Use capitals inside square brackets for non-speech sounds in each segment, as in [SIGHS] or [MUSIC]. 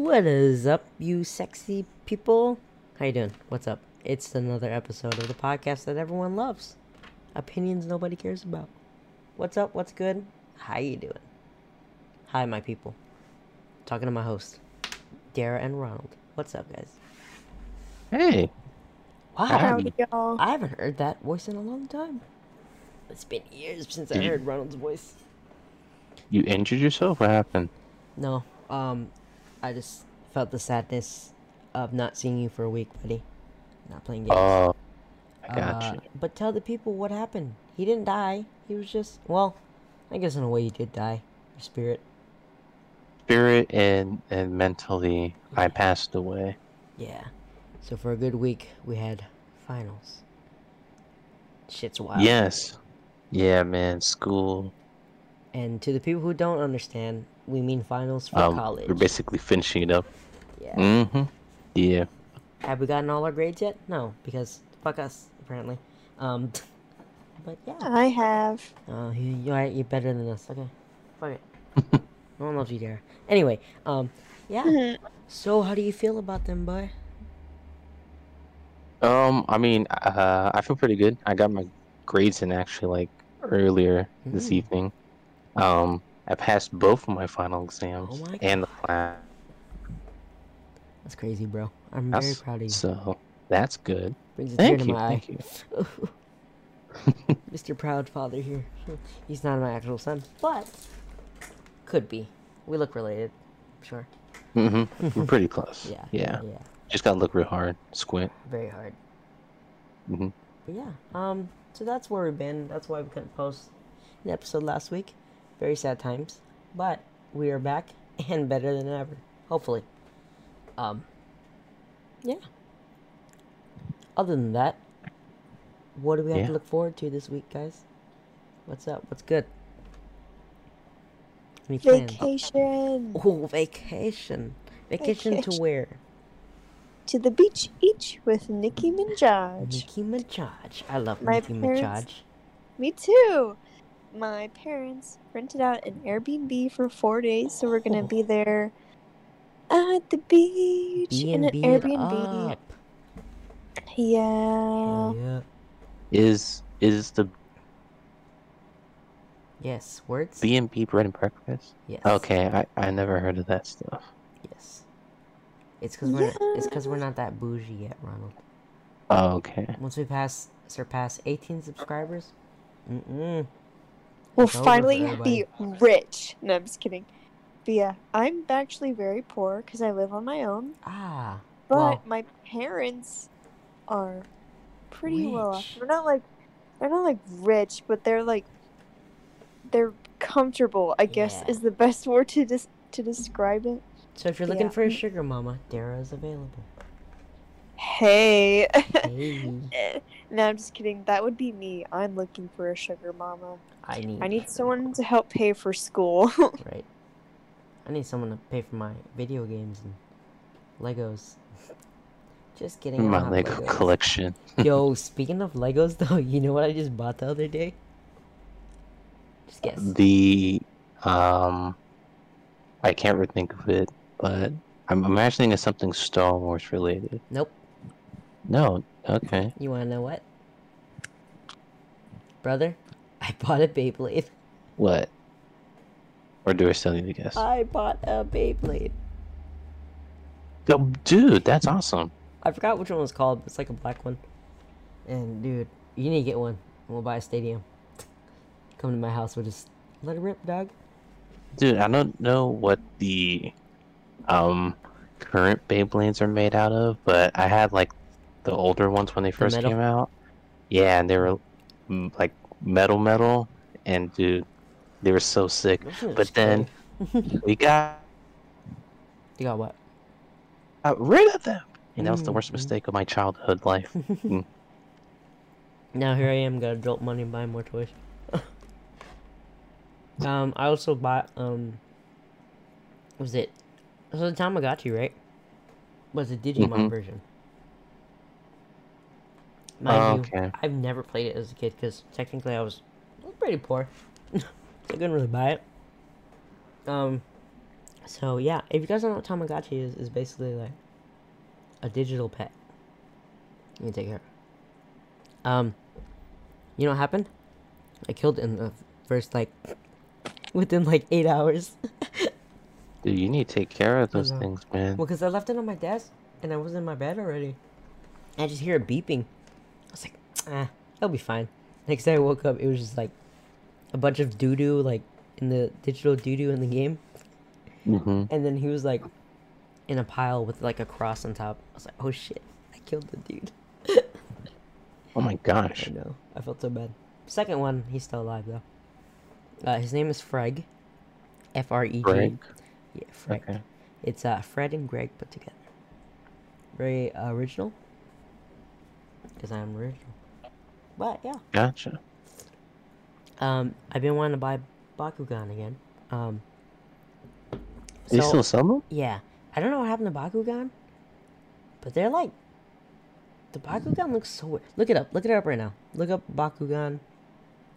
What is up, you sexy people? How you doing? What's up? It's another episode of the podcast that everyone loves. Opinions nobody cares about. What's up? What's good? How you doing? Hi, my people. Talking to my host, Dara and Ronald. What's up, guys? Hey, Wow, Howdy. y'all. I haven't heard that voice in a long time. It's been years since I Did you- heard Ronald's voice. you injured yourself? What happened? No, um, I just felt the sadness of not seeing you for a week, buddy. Not playing games. Oh, I got Uh, you. But tell the people what happened. He didn't die. He was just well, I guess in a way he did die. Your spirit. Spirit and and mentally, I passed away. Yeah. So for a good week we had finals. Shit's wild. Yes. Yeah, man. School. And to the people who don't understand, we mean finals for Um, college. we're basically finishing it up. yeah. Mm-hmm. Yeah. Have we gotten all our grades yet? No, because fuck us apparently. Um, [LAUGHS] but yeah. I have. Uh, you, you alright? You're better than us. Okay. Fuck it. [LAUGHS] no one loves you there. Anyway, um, yeah. [LAUGHS] So, how do you feel about them, boy? Um, I mean, uh, I feel pretty good. I got my grades in actually like earlier this Mm. evening. Um, I passed both of my final exams Oh my and the class, That's crazy, bro. I'm very proud of you. so that's good. Brings a tear Thank to you. my eye. Thank you. [LAUGHS] [LAUGHS] Mr. Proud Father here. He's not my actual son, but could be. We look related. Sure. Mm-hmm. [LAUGHS] We're pretty close. Yeah. Yeah. Yeah. Just gotta look real hard. Squint. Very hard. Mm hmm But yeah. Um. So that's where we've been. That's why we couldn't post an episode last week. Very sad times, but we are back [LAUGHS] and better than ever. Hopefully. Um. Yeah. Other than that, what do we have Yeah. to look forward to this week, guys? What's up? What's good? Any plans? Vacation [LAUGHS] Oh, vacation. Vacation to where? to the beach each with Nicki Minaj. Nicki Minaj. I love My Nicki parents- Minaj. Me too. My parents rented out an Airbnb for four days, so we're gonna Oh. be there at the beach B in and an B it Airbnb. up. Yeah. Oh, yeah. Is is the Yes. Words. B and B bread and breakfast? Yes. Okay, I I never heard of that stuff. Yes. It's because we're it's because we're not that bougie yet, Ronald. Oh, okay. Once we pass surpass 18 subscribers, mm-mm. We'll Over finally be rich. No, I'm just kidding. But yeah, I'm actually very poor because I live on my own. Ah. But Well- my parents are pretty well off. They're not like they're not like rich, but they're like they're comfortable. I guess Yeah. is the [LAUGHS] best word to des- to describe it. So if you're looking Yeah. for a sugar mama, Dara is available. Hey. Hey. [LAUGHS] Eh, no, I'm just kidding. That would be me. I'm looking for a sugar mama. I need. I need someone to help pay for school. [LAUGHS] Right. I need someone to pay for my video games and Legos. [LAUGHS] Just kidding. My Lego Legos. collection. Yo, speaking of Legos though, you know what I just bought the other day? Just guess. The um, I can't really think of it, but I'm imagining it's something Star Wars related. Nope. No. Okay. You wanna know what? Brother, I bought a Beyblade. What? Or do I still need to guess? I bought a Beyblade. Oh, dude, that's awesome. I forgot which one was called, but it's like a black one. And dude, you need to get one. We'll buy a stadium. Come to my house, we'll just let it rip, dog. Dude, I don't know what the um current Beyblades are made out of, but I had like the older ones when they first metal? came out. Yeah, and they were mm, like metal metal, and dude, they were so sick. Those things are But then scary. [LAUGHS] we got you got what? Got rid of them, and that was the Mm, worst mm. mistake of my childhood life. [LAUGHS] Now here I am, got adult money buying more toys. [LAUGHS] um, I also bought um, was it? It was a Tamagotchi, right? Was a Digimon Mhm. version. Mind you, okay. I've never played it as a kid because technically I was pretty poor, so [LAUGHS] I couldn't really buy it. Um, So yeah, if you guys don't know what Tamagotchi is, is basically like a digital pet. You can take care. of. Um, you know what happened? I killed it in the first like [LAUGHS] within like eight hours. [LAUGHS] Dude, you need to take care of those things, man. Well, because I left it on my desk and I was in my bed already. I just hear it beeping. I was like, ah, it'll be fine. Next day I woke up, it was just like a bunch of doo doo, like in the digital doo doo in the game. hmm And then he was like in a pile with like a cross on top. I was like, oh shit, I killed the dude. [LAUGHS] Oh my gosh. I know. I felt so bad. Second one, he's still alive though. Uh, his name is Freg. F R E G. Greg. Yeah, Freg. Okay. It's uh, Fred and Greg put together. Very uh, original. Because I'm original. But yeah. Gotcha. Um, I've been wanting to buy Bakugan again. Um, you still sell them? yeah, I don't know what happened to Bakugan, but they're like, the Bakugan looks so weird. Look it up. Look it up right now. Look up Bakugan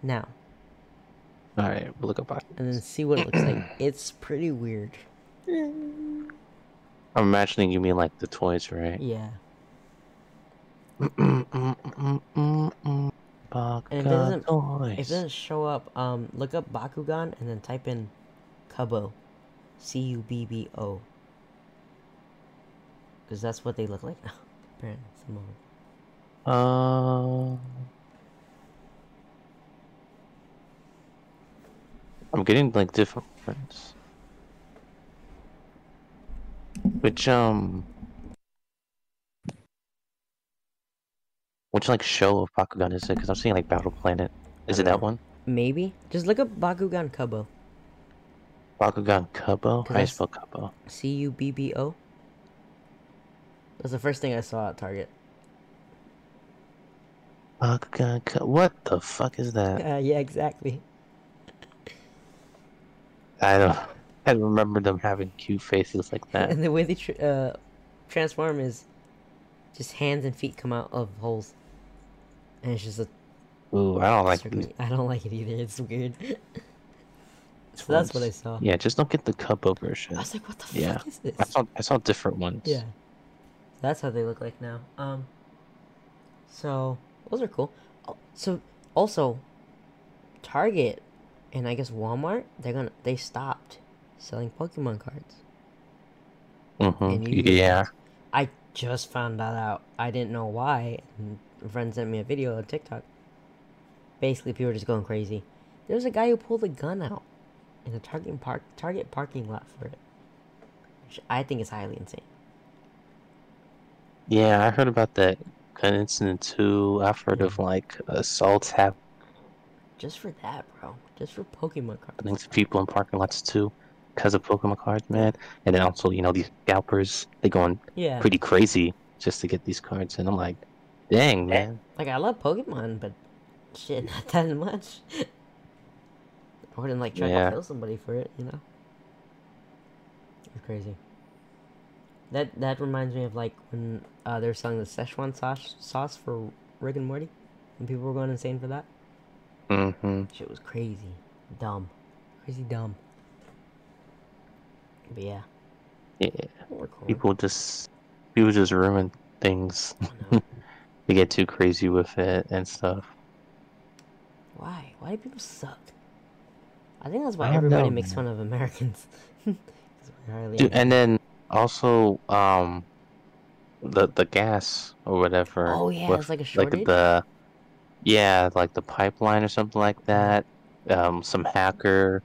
now, All right, we'll look up. Back. and then see what it looks like. [CLEARS THROAT] It's pretty weird. I'm imagining you mean like the toys, right? Yeah. If it doesn't- If it doesn't show up, um, look up Bakugan and then type in Cubbo, C U B B O, because that's what they look like now. [LAUGHS] Apparently, some of them. Uh, I'm getting like different ones. Which um, which like show of Bakugan is it? Because I'm seeing like Battle Planet. Is it that one? Maybe just look up Bakugan Cubbo, Bakugan Cubbo. How do you spell Cubbo? C U B B O. That's the first thing I saw at Target. Bakugan. Ku- What the fuck is that? Uh, yeah, exactly. I don't. I remember them having cute faces like that. [LAUGHS] and the way they tr- uh, transform is just hands and feet come out of holes, and it's just a Ooh, I don't like these. I don't like it either. It's weird. so that's what I saw. Yeah, just don't get the Cubbo version. I was like, what the Yeah. fuck is this? I saw I saw different ones. Yeah. That's how they look like now. Um. So those are cool. Oh, So also, Target, and I guess Walmart, they're gonna they stopped selling Pokemon cards. hmm get Yeah. I just found that out. I didn't know why. And a friend sent me a video on TikTok. Basically, people were just going crazy. There was a guy who pulled a gun out in the Target park Target parking lot for it, which I think is highly insane. Yeah, I heard about that gun incident too. I've heard of like assaults happening Just for that, bro. Just for Pokemon cards. to people in parking lots too, because of Pokemon cards, man. And then also, you know, these scalpers they going Yeah. pretty crazy just to get these cards, and I'm like, dang, man. Like I love Pokemon, but shit, [LAUGHS] not that much. I wouldn't like try Yeah. to kill somebody for it, you know. It's crazy. That that reminds me of like when uh, they were selling the Szechuan sauce sauce for Rick and Morty, and people were going insane for that. Mm-hmm. Shit was crazy, dumb, crazy dumb. But yeah, Yeah. cool. People just people just ruin things. [LAUGHS] I they get too crazy with it and stuff. Why? Why do people suck? I think that's why everybody know, makes man. fun of Americans. [LAUGHS] Dude, any- and then also um the the gas or whatever. Oh, yeah, with, it's like a shortage? Like the yeah, like the pipeline or something like that. Um, some hacker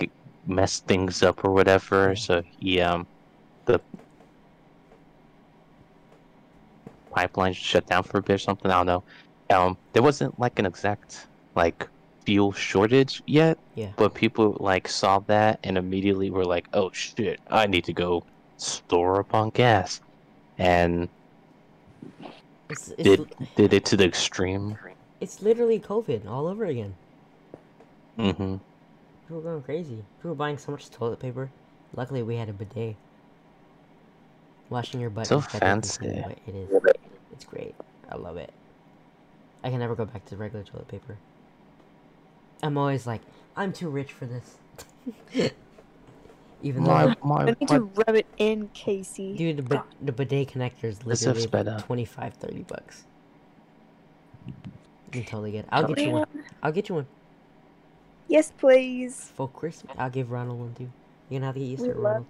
g- messed things up or whatever. So he um the pipeline shut down for a bit or something. I don't know. Um, there wasn't like an exact like fuel shortage yet. Yeah. But people like saw that and immediately were like, "Oh shit, I need to go store up on gas," and It's, it's, did did it to the extreme. it's literally COVID all over again. Mm-hmm. People were going crazy. People were buying so much toilet paper. Luckily, we had a bidet. Washing your butt So is better than fancy. cleaning butt. It is. It's great. I love it. I can never go back to regular toilet paper. I'm always like, I'm too rich for this. [LAUGHS] Even though, My, the- my, I need my to rub it in, Kaycee. dude, the, bid- the bidet connector is literally sped up. 25, 30 bucks. You can totally get. It. I'll get you one. I'll get you one Yes, please. for Christmas. I'll give Ronald one too. You're gonna have to get used to it, love- Ronald.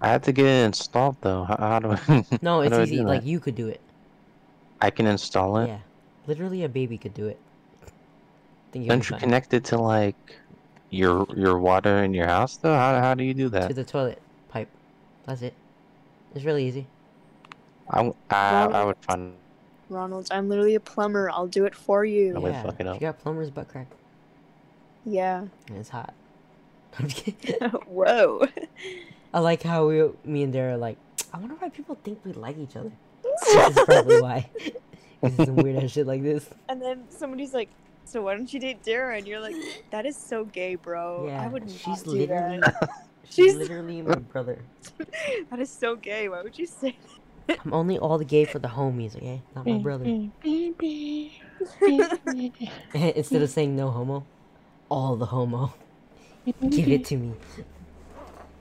I have to get it installed though. How, how do I? No, [LAUGHS] how it's do I easy. do Like that? you could do it. I can install it. Yeah, literally a baby could do it. think you'll Don't you fine. connect it to like your your water in your house though? How how do you do that? to the toilet pipe. That's it. It's really easy. I I would find Ronald, I'm literally a plumber. I'll do it for you. No way. yeah, fuck it up. she got plumber's butt crack, Yeah. and it's hot. [LAUGHS] I'm just kidding. [LAUGHS] Whoa. [LAUGHS] I like how we, me and Dara, are like. I wonder why people think we like each other. [LAUGHS] This is probably why. [LAUGHS] 'Cause it's some weird ass shit like this. and then somebody's like, "So why don't you date Dara?" And you're like, "That is so gay, bro. yeah, I would not she's do literally, that. [LAUGHS] she's She's- literally my brother. that is so gay. Why would you say?" that? I'm only all the gay for the homies, okay? Not my brother. Instead of saying no homo, all the homo. Give it to me.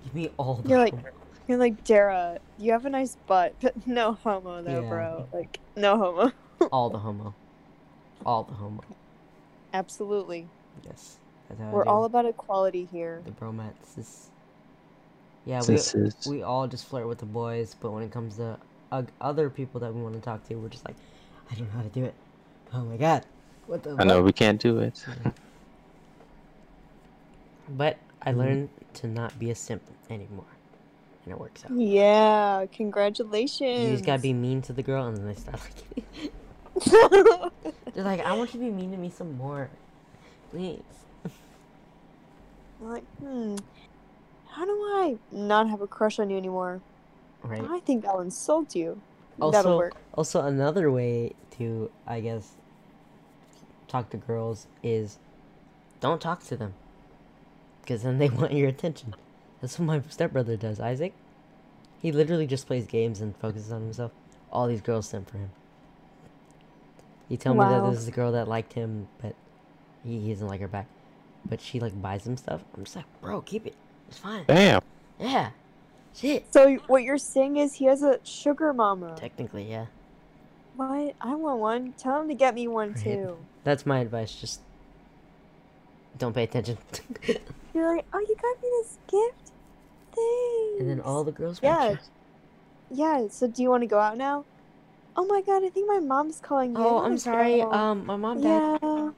Give me all the You're like- homo. You're like, Dara, you have a nice butt, but [LAUGHS] no homo though, Yeah. bro. Like, no homo. [LAUGHS] all the homo. All the homo. Absolutely. Yes. That's how I We're all about equality here. the bromance. Is... Yeah, we, is we all just flirt with the boys, but when it comes to uh, other people that we want to talk to, we're just like, I don't know how to do it. Oh my god. What the I know we can't do it. But I Mhm. learned to not be a simp anymore. And it works out. Yeah, congratulations. You just gotta be mean to the girl, and then they start like. [LAUGHS] They're like, I want you to be mean to me some more, please. I'm like, hmm, how do I not have a crush on you anymore? Right. I think I'll insult you. Also, That'll work. also another way to, I guess, talk to girls is, don't talk to them, because then they [LAUGHS] want your attention. That's what my stepbrother does, Isaac. He literally just plays games and focuses on himself. All these girls send for him. He told me that Wow. this is a girl that liked him, but he, he doesn't like her back. But she like buys him stuff. I'm just like, bro, keep it. It's fine. Damn. Yeah. Shit. So what you're saying is he has a sugar mama. Technically, yeah. What? I want one. Tell him to get me one Right. too. That's my advice. Just don't pay attention. [LAUGHS] You're like, oh, you got me this gift. And then all the girls Yeah. want you. Yeah. So do you want to go out now? Oh my god, I think my mom's calling you. Oh, I'm sorry. go. Um, my mom died. Yeah.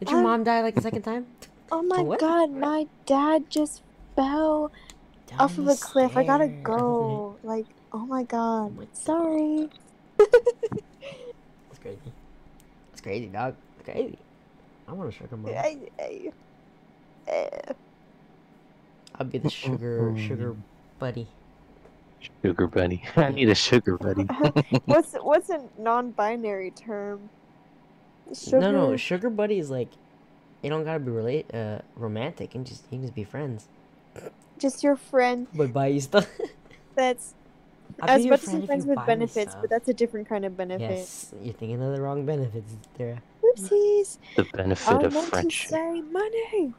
Did your I'm- mom die like a second time? Oh my what? god, my dad just fell off of a cliff. I gotta go. Like, oh my god. my God. Sorry. [LAUGHS] It's crazy. It's crazy, dog. It's crazy. I want mom. I, I, eh. I'll be the sugar sugar buddy. Sugar buddy. [LAUGHS] I need a sugar buddy. [LAUGHS] what's what's a non-binary term? Sugar. No, no, sugar buddy is like, you don't gotta be relate uh romantic. You can just you can just be friends. Just your friend. But buy you stuff. That's. I'll I was about to say friends with benefits, but that's a different kind of benefit. Yes, you're thinking of the wrong benefits there. Oopsies. the benefit I of meant to friendship. say money.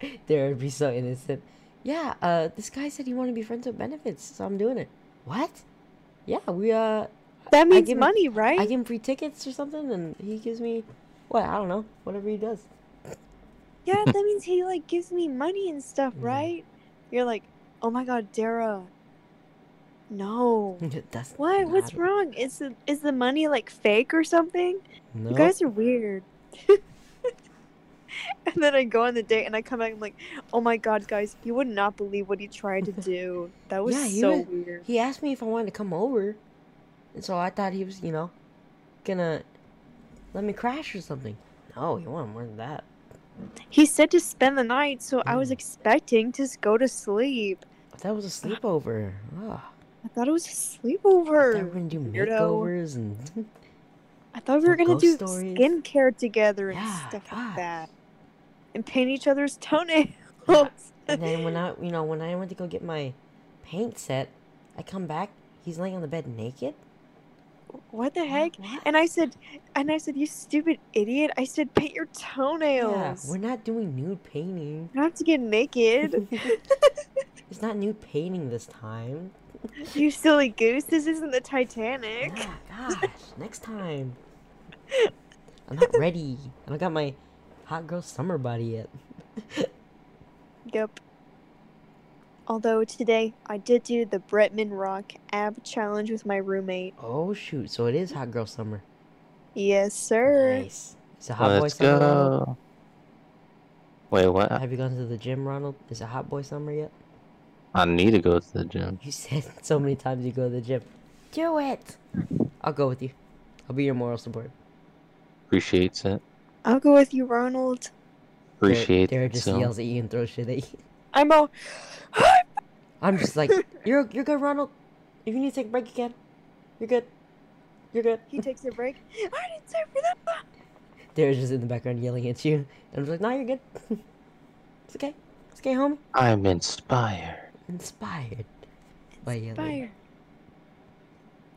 [LAUGHS] There would be so innocent. Yeah, uh, this guy said he wanted to be friends with benefits, so I'm doing it. What? Yeah, we uh, That means give him- money, right? I give him free tickets or something, and he gives me, what? I don't know, whatever he does. [LAUGHS] Yeah, that means he like gives me money and stuff, Mhm. right? You're like, oh my god, Dara. No. [LAUGHS] That's What? What's wrong? Is the is the money like fake or something? No. You guys are weird. [LAUGHS] and then I go on the date and I come back and I'm like, oh my god, guys, you would not believe what he tried to [LAUGHS] do. That was Yeah, so was- weird. He asked me if I wanted to come over, and so I thought he was, you know, gonna let me crash or something. No, he wanted more than that. He said to spend the night, so I was Mm. expecting to go to sleep. But that was a sleepover. Ugh. I thought it was a sleepover. thought we were gonna do Weirdo. makeovers and I thought we [LAUGHS] were gonna do stories. skincare together and Yeah, stuff God. like that, and paint each other's toenails. [LAUGHS] and then when I, you know, when I went to go get my paint set, I come back. He's laying on the bed naked. what the heck? What? And I said, and I said, you stupid idiot! I said, paint your toenails. Yeah, we're not doing nude painting. You don't have to get naked. [LAUGHS] [LAUGHS] It's not new painting this time. You silly goose, this isn't the Titanic. Yeah, gosh, next time. I'm not ready. I don't got my hot girl summer body yet. [LAUGHS] Yep. Although today I did do the Bretman Rock ab challenge with my roommate. Oh shoot! So it is hot girl summer. Yes, sir. Nice. Is it hot boy Let's summer? Go. Wait, what? Have you gone to the gym, Ronald? Is it hot boy summer yet? I need to go to the gym. You [LAUGHS] said so many times you go to the gym. Do it. I'll go with you. I'll be your moral support. Appreciates it. I'll go with you, Ronald. Appreciate Derek it. just so. yells at you and throws shit at you. I'm all. [GASPS] I'm just like, you're you're good, Ronald. If you need to take a break, you can. You're good. You're good. he takes a break. I didn't say for that. Derek's just in the background yelling at you. And I'm just like, nah, you're good. [LAUGHS] it's okay. It's okay, homie. I'm inspired. Inspired. By yelling. Fire.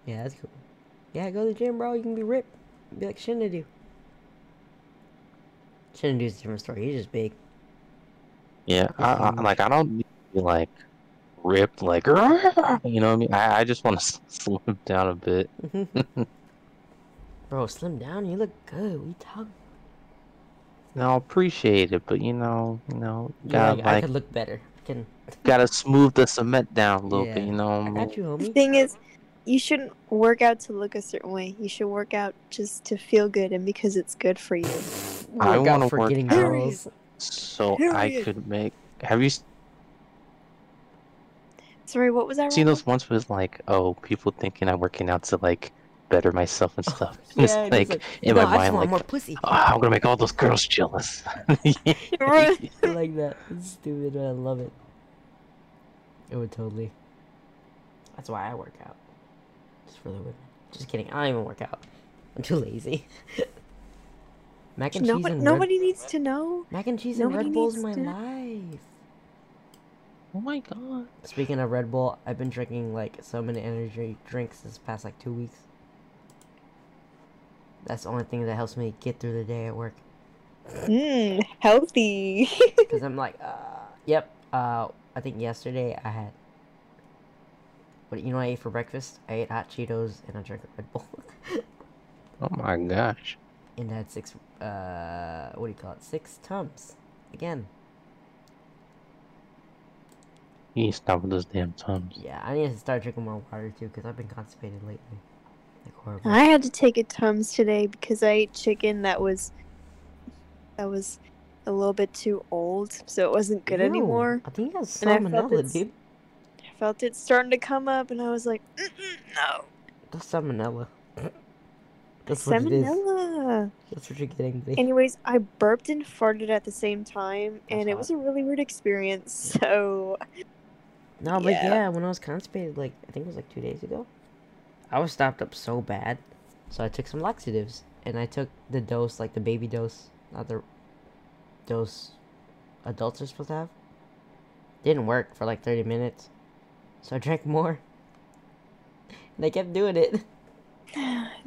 Yeah, that's cool. Yeah, go to the gym, bro. You can be ripped. Be like Shinadu. do a different story. He's just big. Yeah, I, I, Mhm. like I don't need to be like ripped, like [LAUGHS] you know what I mean. I, I just want to [LAUGHS] slim down a bit. [LAUGHS] bro, slim down. You look good. We talk. No, I appreciate it, but you know, you know, gotta I, I like could look better. Can gotta smooth the cement down a little bit. You know, I I got you, The thing is, you shouldn't work out to look a certain way. You should work out just to feel good and because it's good for you. I wanna for work getting out. girls. so I could make. Have you Sorry, what was that? seen those ones with like, oh, people thinking I'm working out to like better myself and oh, stuff? [LAUGHS] it's Yeah, and he's like, like, in no, my I mind, want like, more pussy. "Oh, I'm gonna make all those girls jealous. [LAUGHS] Right. [LAUGHS] I like that. It's stupid, but I love it. It would totally. That's why I work out. Just for the women. Just kidding. I don't even work out. I'm too lazy. Mac and cheese Nobody, and nobody Red, needs to know. Mac and cheese and Red Bull's needs my to- life. oh my god. Speaking of Red Bull, I've been drinking like so many energy drinks this past like two weeks. That's the only thing that helps me get through the day at work. Mmm, healthy. [LAUGHS] Because I'm like, uh, yep. Uh, I think yesterday I had. What you know? What I ate for breakfast. I ate hot Cheetos and I drank a Red Bull, [LAUGHS] Oh my gosh. and I had six. Uh, what do you call it? Six tums. Again. You need to stop with those damn tums. Yeah, I need to start drinking more water too, because I've been constipated lately. Like horrible. I had to take a Tums today because I ate chicken that was that was a little bit too old, so it wasn't good Ew, anymore. I think you got felt salmonella, dude. I felt it starting to come up, and I was like, Mm-mm, no, That's salmonella. That's what it is. salmonella. That's what you're getting. Anyways, I burped and farted at the same time, and That's it hot. was a really weird experience. [LAUGHS] So No, but Yeah. yeah, when I was constipated, like I think it was like two days ago, I was stopped up so bad, so I took some laxatives and I took the dose, like the baby dose, not the dose adults are supposed to have. Didn't work for like thirty minutes, so I drank more. [LAUGHS] And I kept doing it.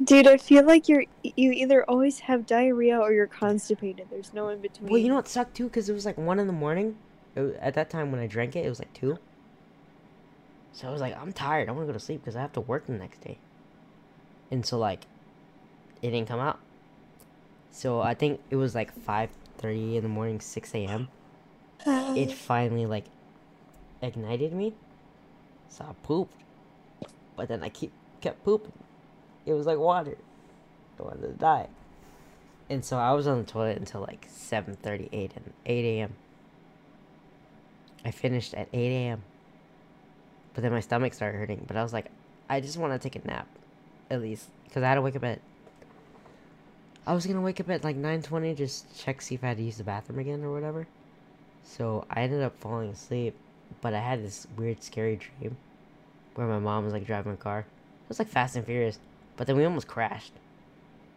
Dude, I feel like you're you either always have diarrhea or you're constipated. There's no in between. Well, you know what sucked too, because it was like one in the morning. It wa- at that time when I drank it, it was like two. So I was like, I'm tired. I want to go to sleep because I have to work the next day. And so like, it didn't come out. So I think it was like five thirty in the morning, six a.m. It uh. finally like ignited me. So I pooped, but then I keep kept pooping. It was like water. I wanted to die. And so I was on the toilet until like 7:30, 8 and 8 a.m. I finished at 8 a.m. But then my stomach started hurting. But I was like, I just want to take a nap, at least, because I had to wake up at. I was gonna wake up at like 9:20, just check see if I had to use the bathroom again or whatever. So I ended up falling asleep, but I had this weird, scary dream, where my mom was like driving a car. It was like Fast and Furious, but then we almost crashed.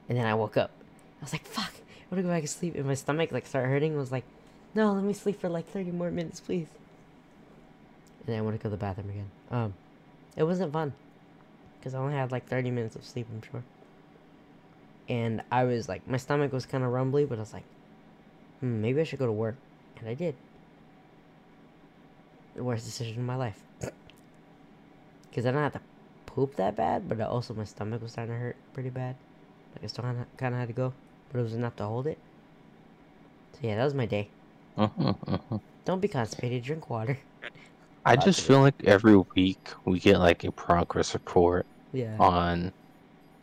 And then I woke up. I was like, fuck, I want to go back to sleep. And my stomach like started hurting. I was like, no, let me sleep for like 30 more minutes, please. And then I want to go to the bathroom again. Um, it wasn't fun. Because I only had like 30 minutes of sleep, I'm sure. And I was like, my stomach was kind of rumbly, but I was like, hmm, maybe I should go to work. And I did. the worst decision of my life. Because I don't have to poop that bad, but also my stomach was starting to hurt pretty bad. Like I still kind of had to go, but it was enough to hold it. So yeah, that was my day. [LAUGHS] Don't be constipated. Drink water. I just feel like every week we get like a progress report Yeah. on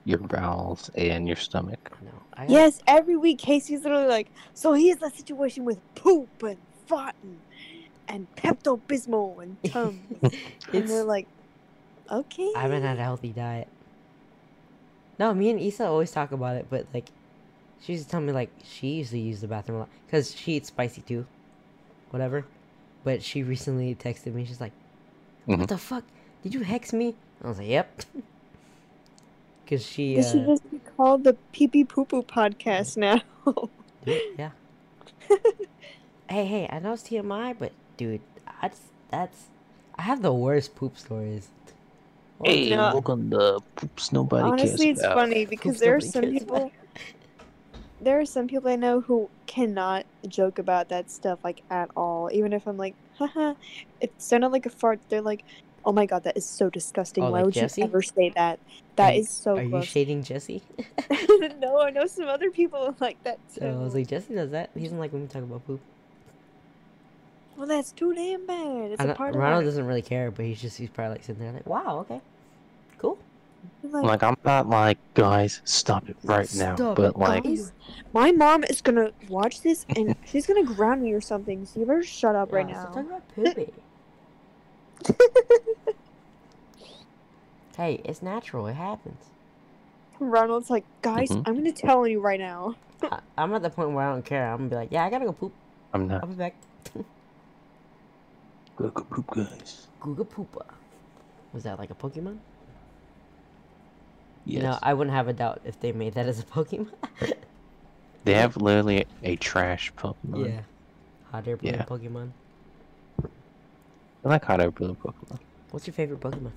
your bowels and your stomach. No. I Yes, every week Kaycee's literally like, so here's the situation with poop and farting and Pepto Bismol and [LAUGHS] Tums. and we're like, okay. I haven't had a healthy diet. No, me and Issa always talk about it, but like, she used to tell me like she usually use the bathroom a lot because she eats spicy too, whatever. But she recently texted me. She's like, "What Mhm. the fuck? Did you hex me?" I was like, "Yep." [LAUGHS] Because she, It should uh, just be called the Pee Pee Poo Poo podcast now. [LAUGHS] yeah. hey, hey, I know it's TMI, but dude, I just, that's I have the worst poop stories. Well, Hey, No. welcome to Poops Nobody Honestly, Cares it's About. funny because Poops there are some cares about. people. There are some people I know who cannot joke about that stuff like at all. Even if I'm like, haha, it sounded like a fart. They're like, oh my god, that is so disgusting. Oh, Why like would Jesse? you ever say that? That you- is so Are you gross. shading Jesse? [LAUGHS] [LAUGHS] no, I know some other people [LAUGHS] like that too. So I was like, Jesse does that. He doesn't like when we talk about poop. Well, that's too damn bad. It's I a know, part Ronald of doesn't really care, but he's just he's probably like sitting there like, wow, okay, cool. it. I'm like, I'm not like, guys, stop it right now. But it, like, guys. My mom is gonna watch this and [LAUGHS] she's gonna ground me or something. So you better shut up right Yeah, stop now. talking about poopy. [LAUGHS] hey, it's natural. It happens. Ronald's like, guys, Mhm. I'm gonna tell you right now. I, I'm at the point where I don't care. I'm gonna be like, yeah, I gotta go poop. I'm not I'll be back. [LAUGHS] go go poop, guys. Googa poopa. Was that like a Pokemon? Yes. You know, I wouldn't have a doubt if they made that as a Pokemon. [LAUGHS] they have literally a trash Pokemon. yeah. Hot air balloon Yeah. Pokemon. I like hot air balloon Pokemon. What's your favorite Pokemon?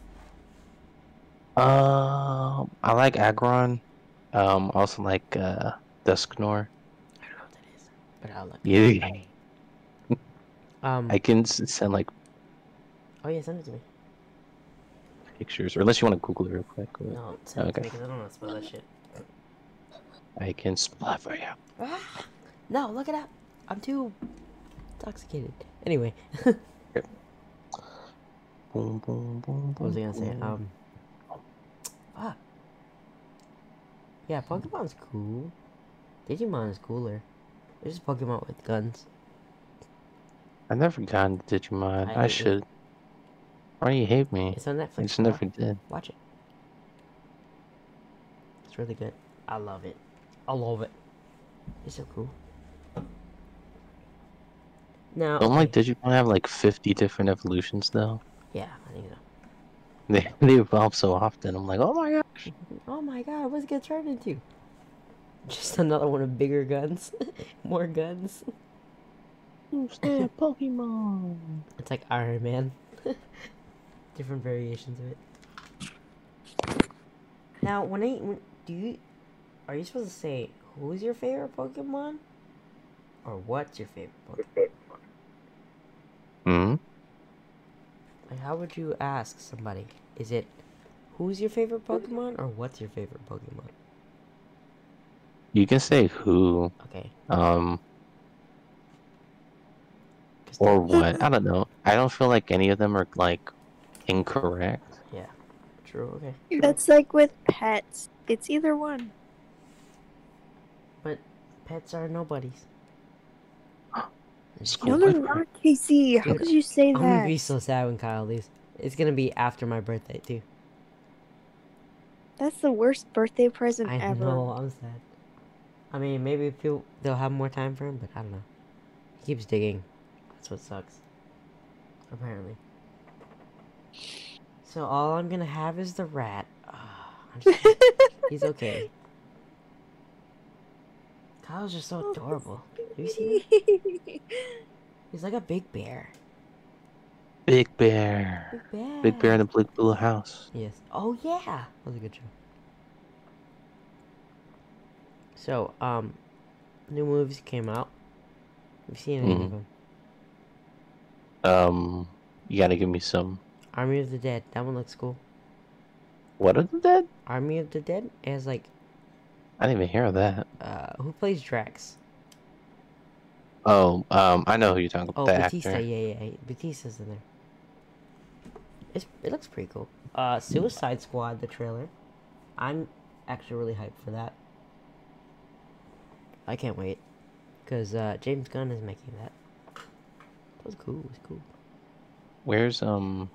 Um, I like Aggron. Um, I also like uh, Dusknoir. I don't know what that is, but I like. Yeah, Um. I can send like oh yeah, send it to me. pictures, or unless you want to Google it real quick. but No, send it to Okay. me because I don't want to spell that shit. I can spell it for you. Ah, no, look it up. I'm too intoxicated. Anyway, [LAUGHS] Boom, boom, boom, what was I gonna say? Um, fuck. Yeah, Pokemon's cool. Digimon is cooler. There's just Pokemon with guns. I never gotten Digimon. I I, should. Why do you hate me? It's on I Netflix. just bro. never did. Watch it. It's really good. I love it. I love it. It's so cool. Now, Don't like okay, Digimon have like 50 different evolutions though? yeah, I think so. [LAUGHS] They they evolve so often. I'm like, oh my gosh. [LAUGHS] Oh my god, what's it gonna turn into? [LAUGHS] Just another one of bigger guns. More guns. Who's that Pokemon? It's like Iron Man. [LAUGHS] Different variations of it. Now, when I when, do you are you supposed to say who's your favorite Pokemon? Or what's your favorite Pokemon? Hmm. Like how would you ask somebody? Is it who's your favorite Pokemon or what's your favorite Pokemon? You can say who, Okay. um, 'cause or what. I don't know. I don't feel like any of them are like incorrect. Yeah. True, okay. That's like with pets. It's either one. But pets are nobodies. It's No, cool. they're not, Kaycee. How Dude, could you say that? I'm gonna be so sad when Kyle leaves. It's gonna be after my birthday too. That's the worst birthday present I ever. know, I'm sad. I mean, maybe people they'll have more time for him, but I don't know. He keeps digging. That's what sucks. Apparently. So all I'm gonna have is the rat. I'm just- [LAUGHS] he's okay. Kyle's just so adorable. Have you seen him? He's like a big bear. Big Bear. Big bear. Big Bear in the Blue Blue House. Yes. Oh yeah, that was a good show. So, um, new movies came out. Have you seen any Mhm. of them? Um, You gotta give me some. Army of the Dead. That one looks cool. What are the dead? Army of the Dead has like I didn't even hear of that. uh who plays Drax? Oh, um, I know who you're talking about. Oh, the Batista. actor. Yeah, yeah, yeah. Batista's in there. It's it looks pretty cool. Uh, Suicide Squad, the trailer. I'm actually really hyped for that. I can't wait, cause uh, James Gunn is making that. Was cool. It was cool. Where's um?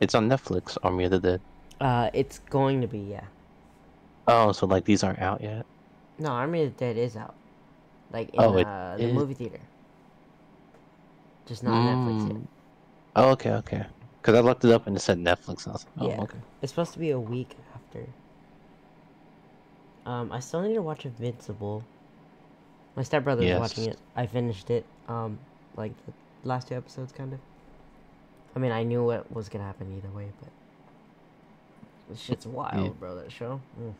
It's on Netflix. Army of the Dead. Uh, it's going to be yeah. Oh, so like these aren't out yet. No, Army of the Dead is out, like in Oh, uh, the is? movie theater. Just not on Netflix yet. Mm. Oh, okay, okay. Because I looked it up and it said Netflix. I was like, oh, Yeah. okay. It's supposed to be a week after. Um, I still need to watch Invincible. My stepbrother was watching it. I finished it. Um, like the last two episodes, kind of. I mean, I knew what was gonna happen either way, but this shit's wild, bro. That show. Mm.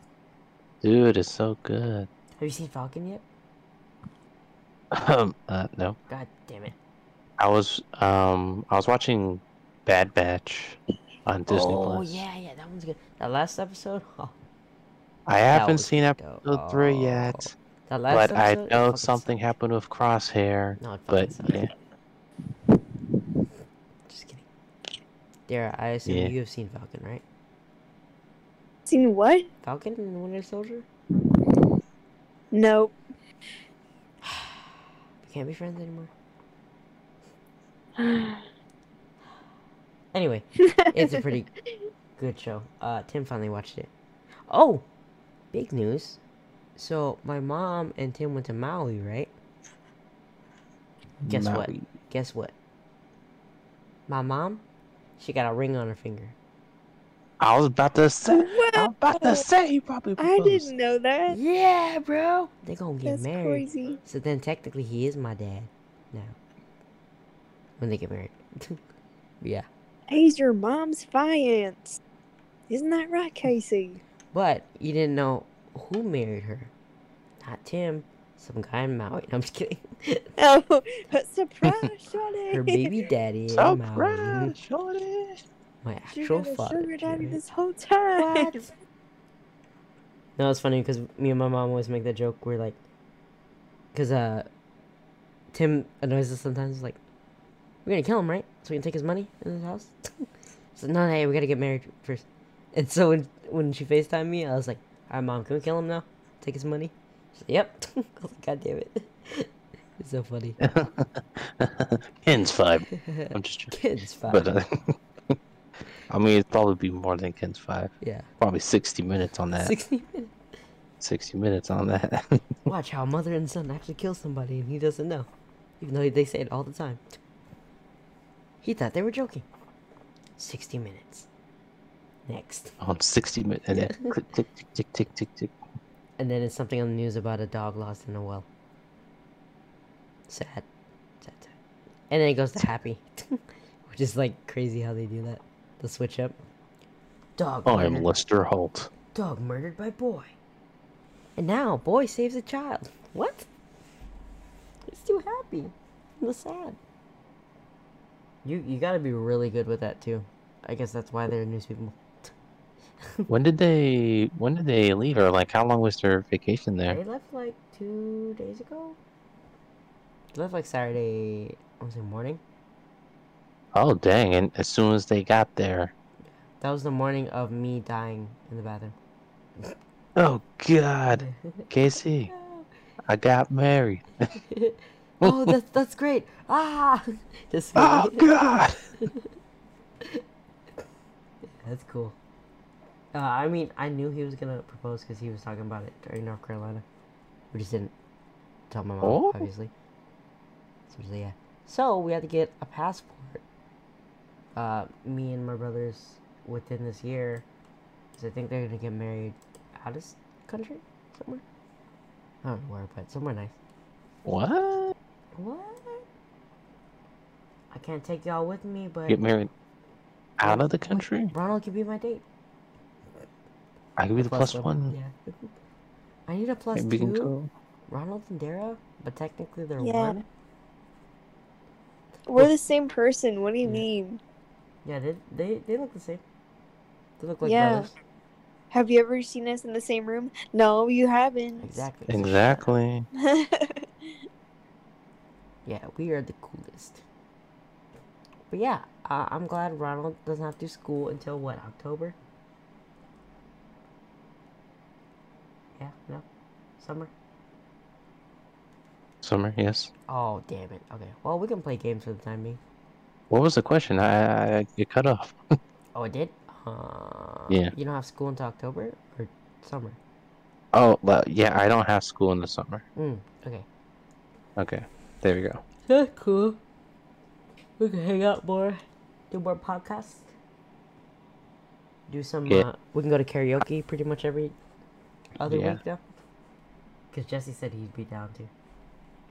Dude, it's so good. Have you seen Falcon yet? [LAUGHS] Um, uh, no. God damn it! I was um, I was watching Bad Batch on Disney oh Plus. Oh yeah, yeah, that one's good. That last episode. [LAUGHS] Oh, I haven't seen episode three yet, that last but I episode, it know something sucked. happened with Crosshair. No, But yeah, Just kidding. Dara, I assume Yeah. you have seen Falcon, right? Seen what? Falcon and Winter Soldier? Nope. We can't be friends anymore. [SIGHS] Anyway, it's a pretty [LAUGHS] good show. Uh, Tim finally watched it. Oh, big news. So my mom and Tim went to Maui, right? Guess what? Guess what? My mom, she got a ring on her finger. I was about to say. I was about to say he probably I didn't know that. Yeah, bro. They're gonna get That's married. crazy. So then technically he is my dad now. When they get married. [LAUGHS] yeah. He's your mom's fiance. Isn't that right, Kaycee? But you didn't know who married her. Not Tim. Some guy in Maui. [LAUGHS] No, I'm just kidding. [LAUGHS] Oh, surprise, Shawty. her baby daddy in Maui. Surprise, shorty. My actual father. sugar daddy this whole time. What? [LAUGHS] No, it's funny because me and my mom always make that joke. We're like, because uh, Tim annoys us sometimes. Like, we're gonna kill him, right? So we can take his money in his house. so no, hey, we gotta get married first. And so when when she Facetimed me, I was like, "All right, mom, can we kill him now? Take his money?" "Yep." [LAUGHS] God damn it! [LAUGHS] it's so funny. [LAUGHS] Ken's five. I'm just joking. Ken's five. But uh, I mean, it'd probably be more than Ken's five. yeah, Probably 60 minutes on that. sixty minutes. 60 minutes on that. Watch how mother and son actually kill somebody and he doesn't know. Even though they say it all the time. He thought they were joking. 60 minutes. Next. on 60 minutes. And then click, click, tick, tick, tick, tick, tick. And then it's something on the news about a dog lost in a well. Sad. Sad, sad. And then it goes to happy. [LAUGHS] Which is like crazy how they do that. The switch up. Dog Oh, I'm. Lester Holt. Dog murdered by boy. And now boy saves a child. What? He's too happy. He's sad. You you gotta be really good with that too. I guess that's why they're news people. When did they when did they leave or like how long was their vacation there? They left like two days ago. They left like Saturday I was it morning? Oh dang, and as soon as they got there. That was the morning of me dying in the bathroom. Oh god. Kaycee, [LAUGHS] I got married. [LAUGHS] oh that's that's great. Ah [LAUGHS] just Oh god. That's cool. Uh, I mean, I knew he was gonna propose because he was talking about it during North Carolina. We just didn't tell my mom, Oh. obviously. So, yeah. So we had to get a passport. Uh, me and my brothers within this year, because I think they're gonna get married out of country somewhere. I don't know where, but somewhere nice. What? What? I can't take y'all with me, but Get married out of the Wait, country? Ronald can be my date. I could be the plus one. Yeah. [LAUGHS] I need a plus Maybe two. go. Ronald and Dara, but technically they're Yeah. one. We're the same person. What do you Yeah. mean? Yeah, they they they look the same. They look like Yeah. brothers. Have you ever seen us in the same room? No, you haven't. Exactly. so shut up. Exactly. [LAUGHS] Yeah, we are the coolest. But yeah, uh, I'm glad Ronald doesn't have to school until what October. Yeah, no, summer. Summer, yes. Oh damn it. Okay, well we can play games for the time being. What was the question? I, I, I get cut off. [LAUGHS] Oh, it did. Uh, Yeah. You don't have school until October or summer. Oh, well, yeah, I don't have school in the summer. Mm, okay. Okay, there we go. [LAUGHS] That's cool. We can hang out more, do more podcasts, do some. Yeah. Uh, we can go to karaoke pretty much every other Yeah. week now. Because Jesse said he'd be down too.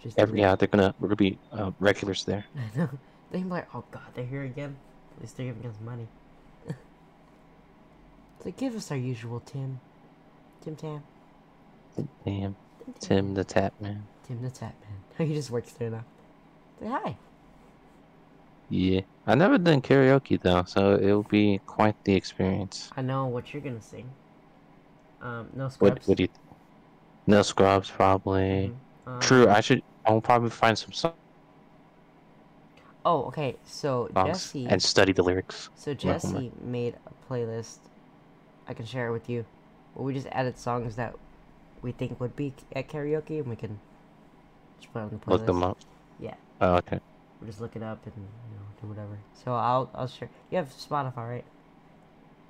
Just Every, re- yeah, they're gonna we're gonna be uh, regulars there. [LAUGHS] I know. They're like, oh god, they're here again. At least they're giving us money. [LAUGHS] it's like, give us our usual Tim. Tim Tam. Damn, Tim the Tap Man. Tim the Tap Man. [LAUGHS] he just works there now. Say hi. Yeah, I never done karaoke though, so it'll be quite the experience. I know what you're gonna sing. Um, no scrubs. What what do you? No scrubs, probably. True, Um, I should. I'll probably find some songs. Oh, okay. So Jesse, and study the lyrics. so. Jesse made a playlist. I can share it with you. Where we just added songs that we think would be at karaoke, and we can just put on the playlist. Look them up. Yeah. Oh, okay. We'll just look it up and you know do whatever. So I'll I'll share. You have Spotify, right?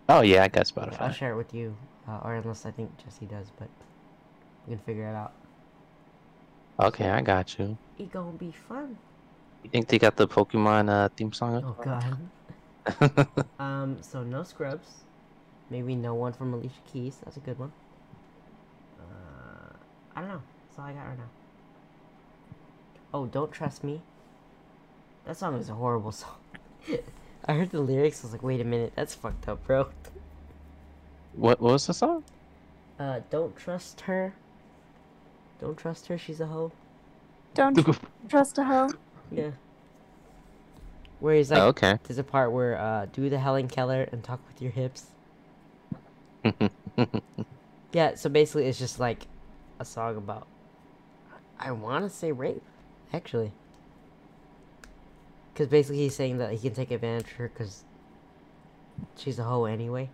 Oh yeah, I got Yeah, I'll share it with you, uh, or unless I think Jesse does, but we can figure it out. Okay, I got you. It gonna be fun. You think they got the Pokemon uh, theme song? Oh God. [LAUGHS] [LAUGHS] Um, so no scrubs. Maybe no one from Alicia Keys. That's a good one. Uh, I don't know. That's all I got right now. Oh, don't trust me. That song is a horrible song. [LAUGHS] I heard the lyrics. I was like, wait a minute, that's fucked up, bro. What, what was the song? Uh, don't trust her. Don't trust her. She's a hoe. Don't [LAUGHS] trust a hoe. Yeah. Where he's like, oh, okay. there's a part where uh, do the Helen Keller and talk with your hips. [LAUGHS] Yeah, so basically it's just like a song about I want to say rape, actually. Cuz basically he's saying that he can take advantage of her cuz she's a hoe anyway.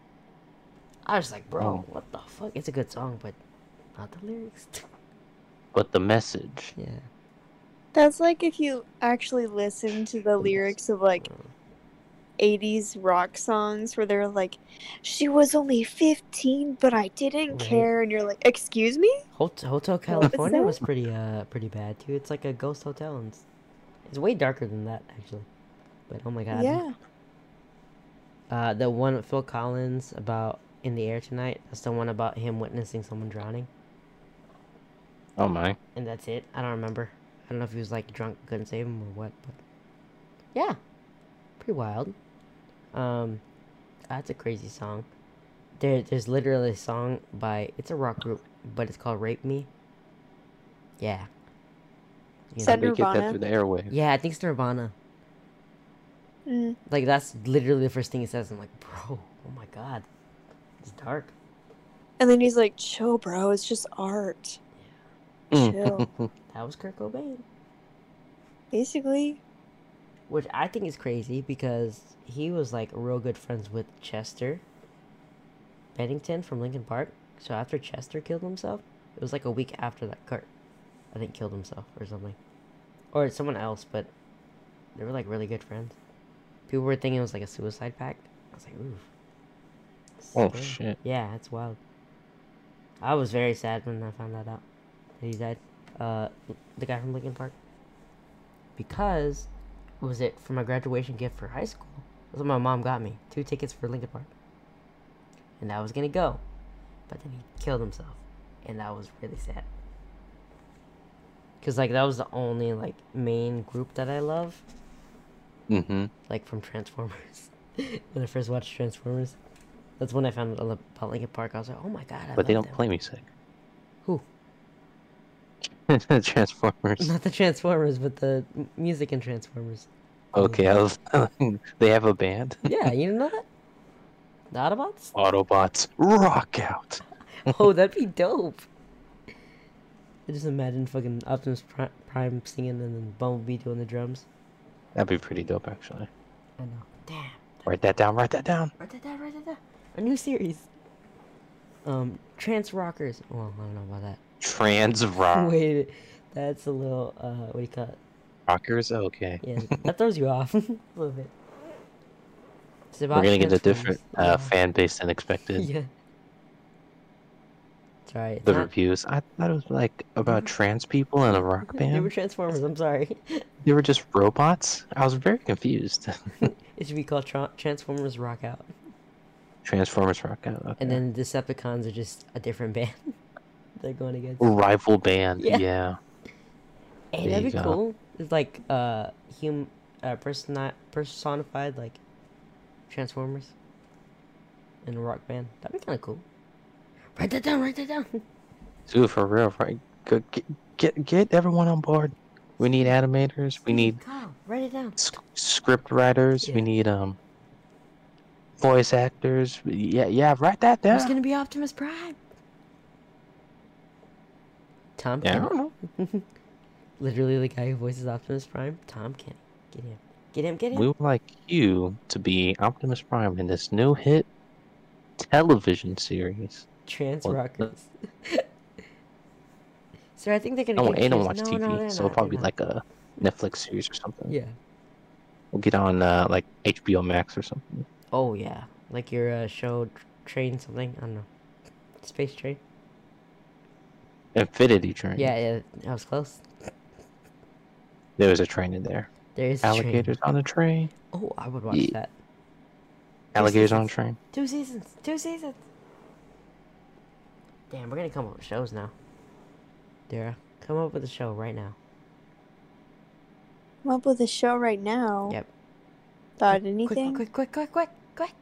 I was like, "Bro, Oh. what the fuck? It's a good song, but not the lyrics." [LAUGHS] but the message. yeah. That's like if you actually listen to the lyrics of like 80s rock songs where they're like, she was only 15, but I didn't Right. care. And you're like, excuse me? Hot- Hotel California was pretty uh pretty bad too. It's like a ghost hotel and it's, it's way darker than that actually. But oh my god. Yeah. Uh, the one with Phil Collins about in the air tonight. That's the one about him witnessing someone drowning, Oh my. and that's it. I don't remember. I don't know if he was like drunk, couldn't save him or what, but yeah, pretty wild. Um, that's a crazy song. There, there's literally a song by it's a rock group, but it's called "Rape Me." Yeah. You Said How they get that Nirvana? through the airwaves? yeah, I think it's Nirvana. Mm. Like that's literally the first thing he says. I'm like, bro, oh my god, it's dark. And then he's like, chill, bro. It's just art. Chill. [LAUGHS] [LAUGHS] That was Kurt Cobain. Basically. Which I think is crazy because he was like real good friends with Chester Bennington from Linkin Park. So after Chester killed himself, it was like a week after that Kurt, I think, killed himself or something. Or someone else, but they were like really good friends. People were thinking it was like a suicide pact. I was like, ooh. Oh shit. Yeah, that's wild. I was very sad when I found that out that he died. Uh, the guy from Linkin Park. Because, was it for my graduation gift for high school? That's what my mom got me. Two tickets for Linkin Park. And I was gonna go, but then he killed himself, and that was really sad. Cause like that was the only like main group that I love, Mm-hmm. like from Transformers. [LAUGHS] when I first watched Transformers, that's when I found out about Linkin Park. I was like, oh my god! I But they don't them. play music. Who? [LAUGHS] Transformers. Not the Transformers, but the music in Transformers. Okay, I was. they have a band. [LAUGHS] Yeah, you know that? The Autobots? Autobots rock out. [LAUGHS] oh, that'd be dope. I just imagine fucking Optimus Pri- Prime singing and then Bumblebee doing the drums. That'd be pretty dope, actually. I know. Damn. Write that down. Write that down. Write that down, write that down. A new series. Um, Trance Rockers. Well, I don't know about that. Trans rock [LAUGHS] Wait, that's a little, uh, what do you call it? rockers. Okay. Yeah, that throws you off [LAUGHS] a little bit. It's We're gonna get a different uh, Yeah. fan base than expected. Yeah. That's right. The not- reviews. I thought it was like about [LAUGHS] trans people in a rock band. They were. Transformers, I'm sorry. They were just robots. I was very confused. It should be called Tra- Transformers Rock Out. Transformers rock out. Okay. And then Decepticons are just a different [LAUGHS] band they're going against. rival band. Yeah. Yeah. Hey, there that'd be go. cool. It's like uh hum uh personi- personified like Transformers in a rock band. That'd be kinda cool. Write that down, write that down. [LAUGHS] Dude, for real, right? Get, get get everyone on board. We need animators. We need Kyle, write it down. script writers. Yeah. We need um voice actors. Yeah, yeah. Write that down. Who's gonna be Optimus Prime? Tom Yeah, I don't know. [LAUGHS] Literally the guy who voices Optimus Prime, Tom Kenny. Get him. Get him, get him. We would like you to be Optimus Prime in this new hit television series. Trans Well, so [LAUGHS] I think they're gonna No, get they don't watch no, TV, no, so not, it'll probably be like a Netflix series or something. Yeah. We'll get on uh, like HBO Max or something. Oh yeah, like your uh, show train something. I don't know. Space train. Infinity Train. Yeah, yeah, that was close. There was a train in there. There is a train. Alligators on a train. Oh, I would watch Yeah. that. Alligators on a train. Two seasons. Two seasons. Damn, we're gonna come up with shows now. Dara, come up with a show right now. I'm up with a show right now. Yep. Thought anything? Quick, quick, quick, quick, quick,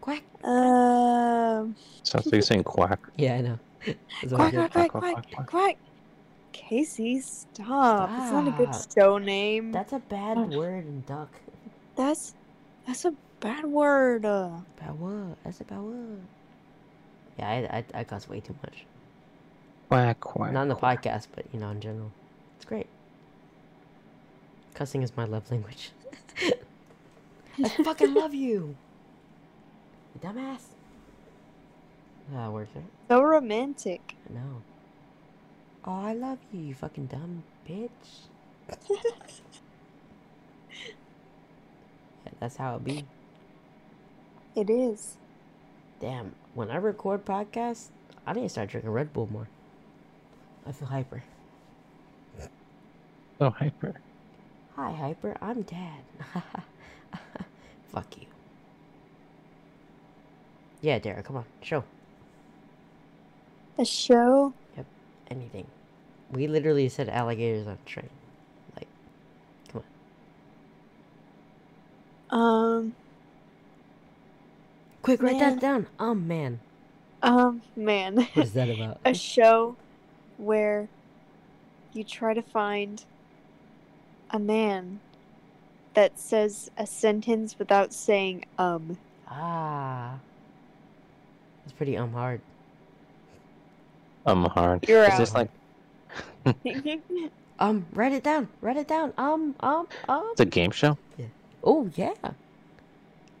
quick. quack. Um. Sounds like you're saying quack. Yeah, I know. [LAUGHS] That's what I Quack, quack, quack, Quack, quack, quack, quack. Kaycee, stop. It's not a good Stop. show name. That's a bad word in duck. That's that's a bad word. Uh, Bad word. That's a bad word. Yeah, I, I, I cuss way too much. Quack, quack. Not in the quack. podcast, but you know, in general, it's great. Cussing is my love language. [LAUGHS] I fucking love you, you [LAUGHS] dumbass. Ah, works right? so romantic. No. Oh, I love you, you fucking dumb bitch. [LAUGHS] yeah, that's how it be. It is. Damn, when I record podcasts, I need to start drinking Red Bull more. I feel hyper. Oh, hyper. Hi, Hyper. I'm Dad. [LAUGHS] Fuck you. Yeah, Dara, come on. Show. A show. Yep, anything. We literally said alligators on a train. Like, come on. Um. Quick, write Man. that down. Oh, man. Um. Man. What is that about? [LAUGHS] a show where you try to find a man that says a sentence without saying um. ah. It's pretty um hard. Um, hard. You're Is out. this like [LAUGHS] Um, write it down. Write it down. Um, um, um. it's a game show? Yeah. Oh, yeah.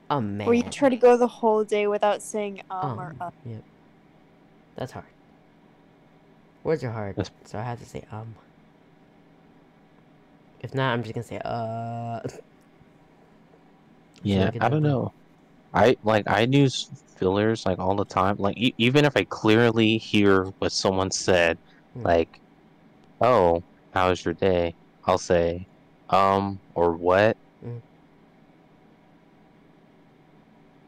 Um man. where you try to go the whole day without saying um, or Um, uh. Yep. That's hard. Words are hard, That's- so I have to say um. If not, I'm just gonna say uh. [LAUGHS] Yeah, I don't know. I like I use fillers like all the time. Like e- even if I clearly hear what someone said, Hmm. like, "Oh, how was your day?" I'll say, "Um," or "What," Mm.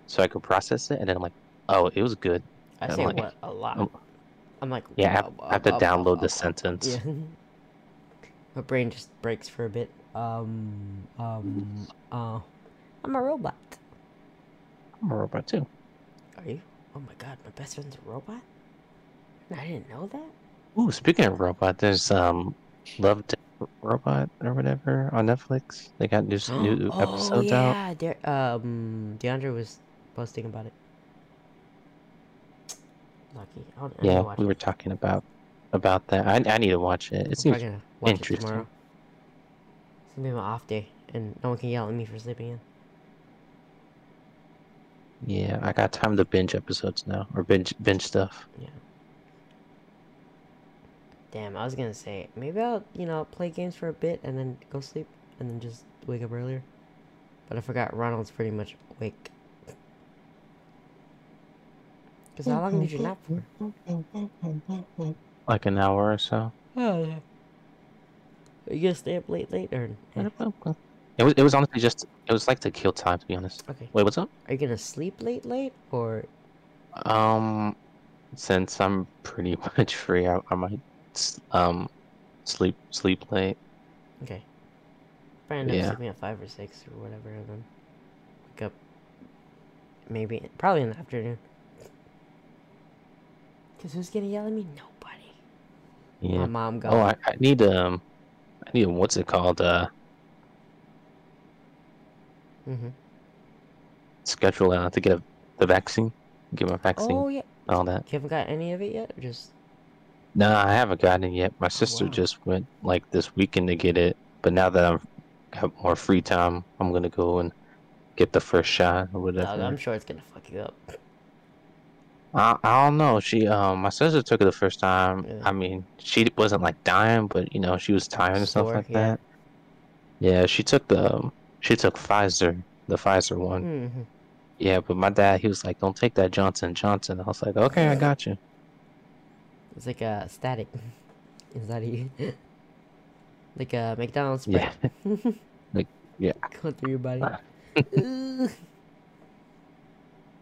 so I could process it, and then I'm like, "Oh, it was good." I I'm say like- what a lot. I'm- I'm like Yeah, I have, "Wah, I have to wah, download the wah." sentence. Yeah. [LAUGHS] My brain just breaks for a bit. Um, um, uh, I'm a robot. I'm a robot too. Are you? Oh my god, my best friend's a robot. I didn't know that. Ooh, speaking of robot, there's um Love Death Robot or whatever on Netflix. They got new [GASPS] new oh, episodes out. yeah. De- um, DeAndre was posting about it. Lucky. I'll, I need to Yeah, we it. were talking about about that. I I need to watch it. It I'm seems probably gonna watch it interesting. tomorrow. It's gonna be my off day, and no one can yell at me for sleeping in. yeah. I got time to binge episodes now or binge binge stuff. Yeah. Damn, I was gonna say maybe I'll you know play games for a bit and then go sleep and then just wake up earlier. But I forgot Ronald's pretty much awake. Cause how long did you nap for? Like an hour or so. Oh yeah. Are you gonna stay up late late or? It was it was honestly just it was like to kill time to be honest. Okay. Wait, what's up? Are you gonna sleep late late or? Um, since I'm pretty [LAUGHS] much free, I, I might um sleep sleep late. Okay. Probably end up Yeah. sleeping at five or six or whatever, and then wake up. Maybe probably in the afternoon. Cause who's gonna yell at me? Nobody. Yeah. My mom got. Oh, I, I need um, I need what's it called? Uh, mm-hmm. schedule out to get a, the vaccine, get my vaccine, Oh yeah. all that. You haven't got any of it yet, or just No, I haven't gotten it yet. My sister wow. just went like this weekend to get it, but now that I'm have more free time, I'm gonna go and get the first shot or whatever. Dog, I'm sure it's gonna fuck you up. I, I don't know. She um my sister took it the first time. Really? I mean, she wasn't like dying, but you know she was tired and stuff like yeah. that. Yeah, she took the um, she took Pfizer, the Pfizer one. Mm-hmm. Yeah, but my dad he was like, "Don't take that Johnson Johnson." I was like, "Okay, I got you." It's like a static inside of you, like a McDonald's spray. Yeah, [LAUGHS] [LAUGHS] Like, yeah. Going through your body. Ah. [LAUGHS]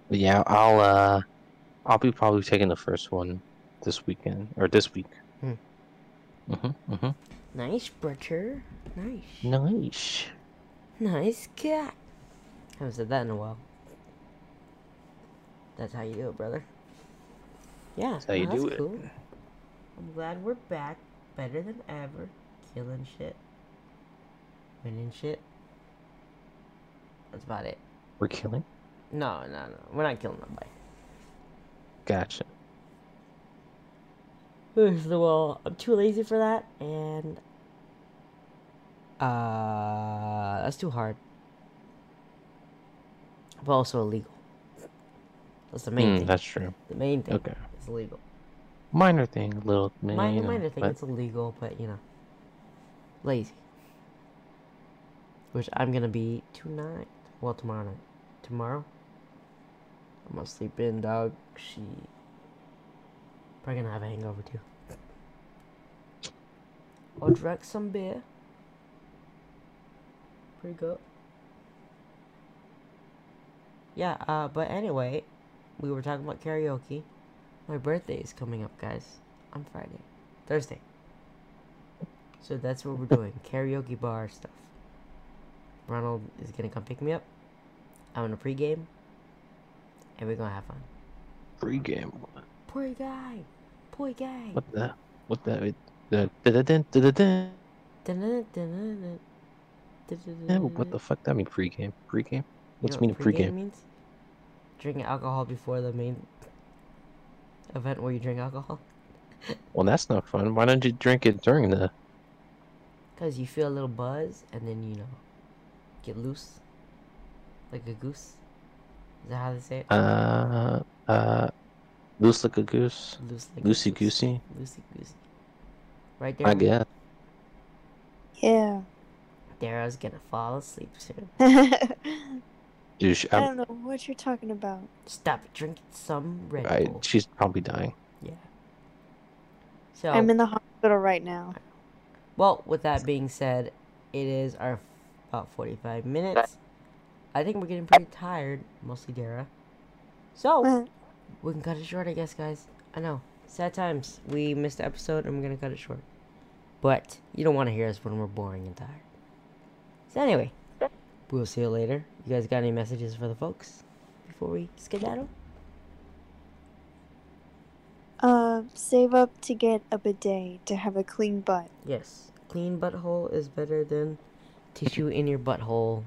But yeah, I'll uh, I'll be probably taking the first one this weekend or this week. Hmm. Mhm, mhm. nice, brother. Nice. Nice. Nice cat. Haven't said that in a while. That's how you do it, brother. Yeah, That's how you no, do that's it. cool. I'm glad we're back, better than ever, killing shit, winning shit. That's about it. We're killing. No, no, no, we're not killing nobody. Gotcha. [LAUGHS] All, I'm too lazy for that, and uh, that's too hard. But also illegal. That's the main Mm, thing. that's true. The main thing Okay. It's illegal. Minor thing, little. Minor, you know, minor thing, but- it's illegal, but you know, lazy. Which I'm gonna be tonight. Well, tomorrow night. Tomorrow, I'm gonna sleep in, dog. She probably gonna have a hangover too. I'll drink some beer. Pretty good. Yeah, uh, but anyway, we were talking about karaoke. My birthday is coming up, guys, on Friday. Thursday. So that's what we're doing. karaoke bar stuff. Ronald is gonna come pick me up. I'm gonna pregame. And we're gonna have fun. Free game. Poor guy. Poor guy. What the? What the? The what the fuck that mean? Pre-game. Pre-game. You What's know meaning what pre-game? means? Drinking alcohol before the main event where you drink alcohol. [LAUGHS] Well, that's not fun. Why don't you drink it during the? Cause you feel a little buzz and then you know get loose. Like a goose. Is that how they say it? Uh, uh, loose like a goose. Loose like a Loosey goose. goosey. Loosey goosey. Right there. I guess. Yeah. Dara's gonna fall asleep soon. [LAUGHS] I Dude, she, I'm, don't know what you're talking about. Stop drinking some Red I, Bull. she's probably dying. Yeah. So I'm in the hospital right now. Well, with that being said, it is our about 45 minutes. I think we're getting pretty tired, mostly Dara. So, we can cut it short, I guess, guys. I know. Sad times. We missed the episode and we're going to cut it short. But you don't want to hear us when we're boring and tired. So, anyway, we'll see you later. You guys got any messages for the folks before we skedaddle? Uh, save up to get a bidet to have a clean butt. Yes. clean butthole is better than tissue in your butthole,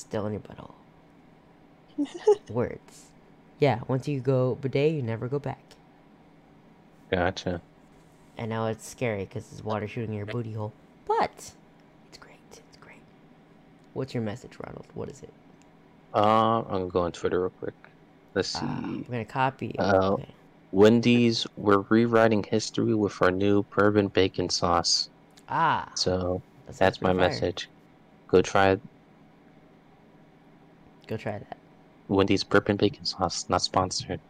still in your butthole. [LAUGHS] Words. Yeah, once you go bidet, you never go back. Gotcha. And now it's scary because there's water shooting in your booty hole. But it's great. It's great. What's your message, Ronald? What is it? Uh, I'm gonna go on Twitter real quick. Let's see. Ah, we're gonna copy. Oh. Okay. Wendy's, we're rewriting history with our new bourbon bacon sauce. Ah, So that sounds that's my fire. message. Go try Go try that. Wendy's bourbon bacon sauce. Not sponsored.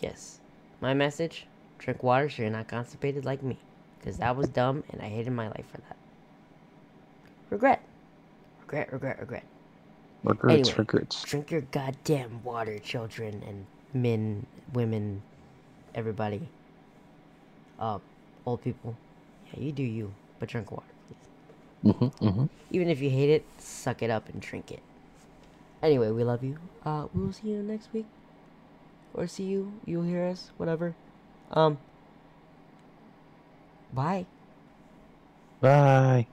Yes. My message: drink water so you're not constipated like me, because that was dumb and I hated my life for that. Regret. Regret. Regret. Regret. Regrets, Anyway. regrets. Drink your goddamn water, children and men, women, everybody. Uh, old people. Yeah, you do you, but drink water, please. Mm-hmm, mm-hmm. Even if you hate it, suck it up and drink it. Anyway, we love you. Uh, we will see you next week. Or see you, you'll hear us, whatever. Um, bye. Bye.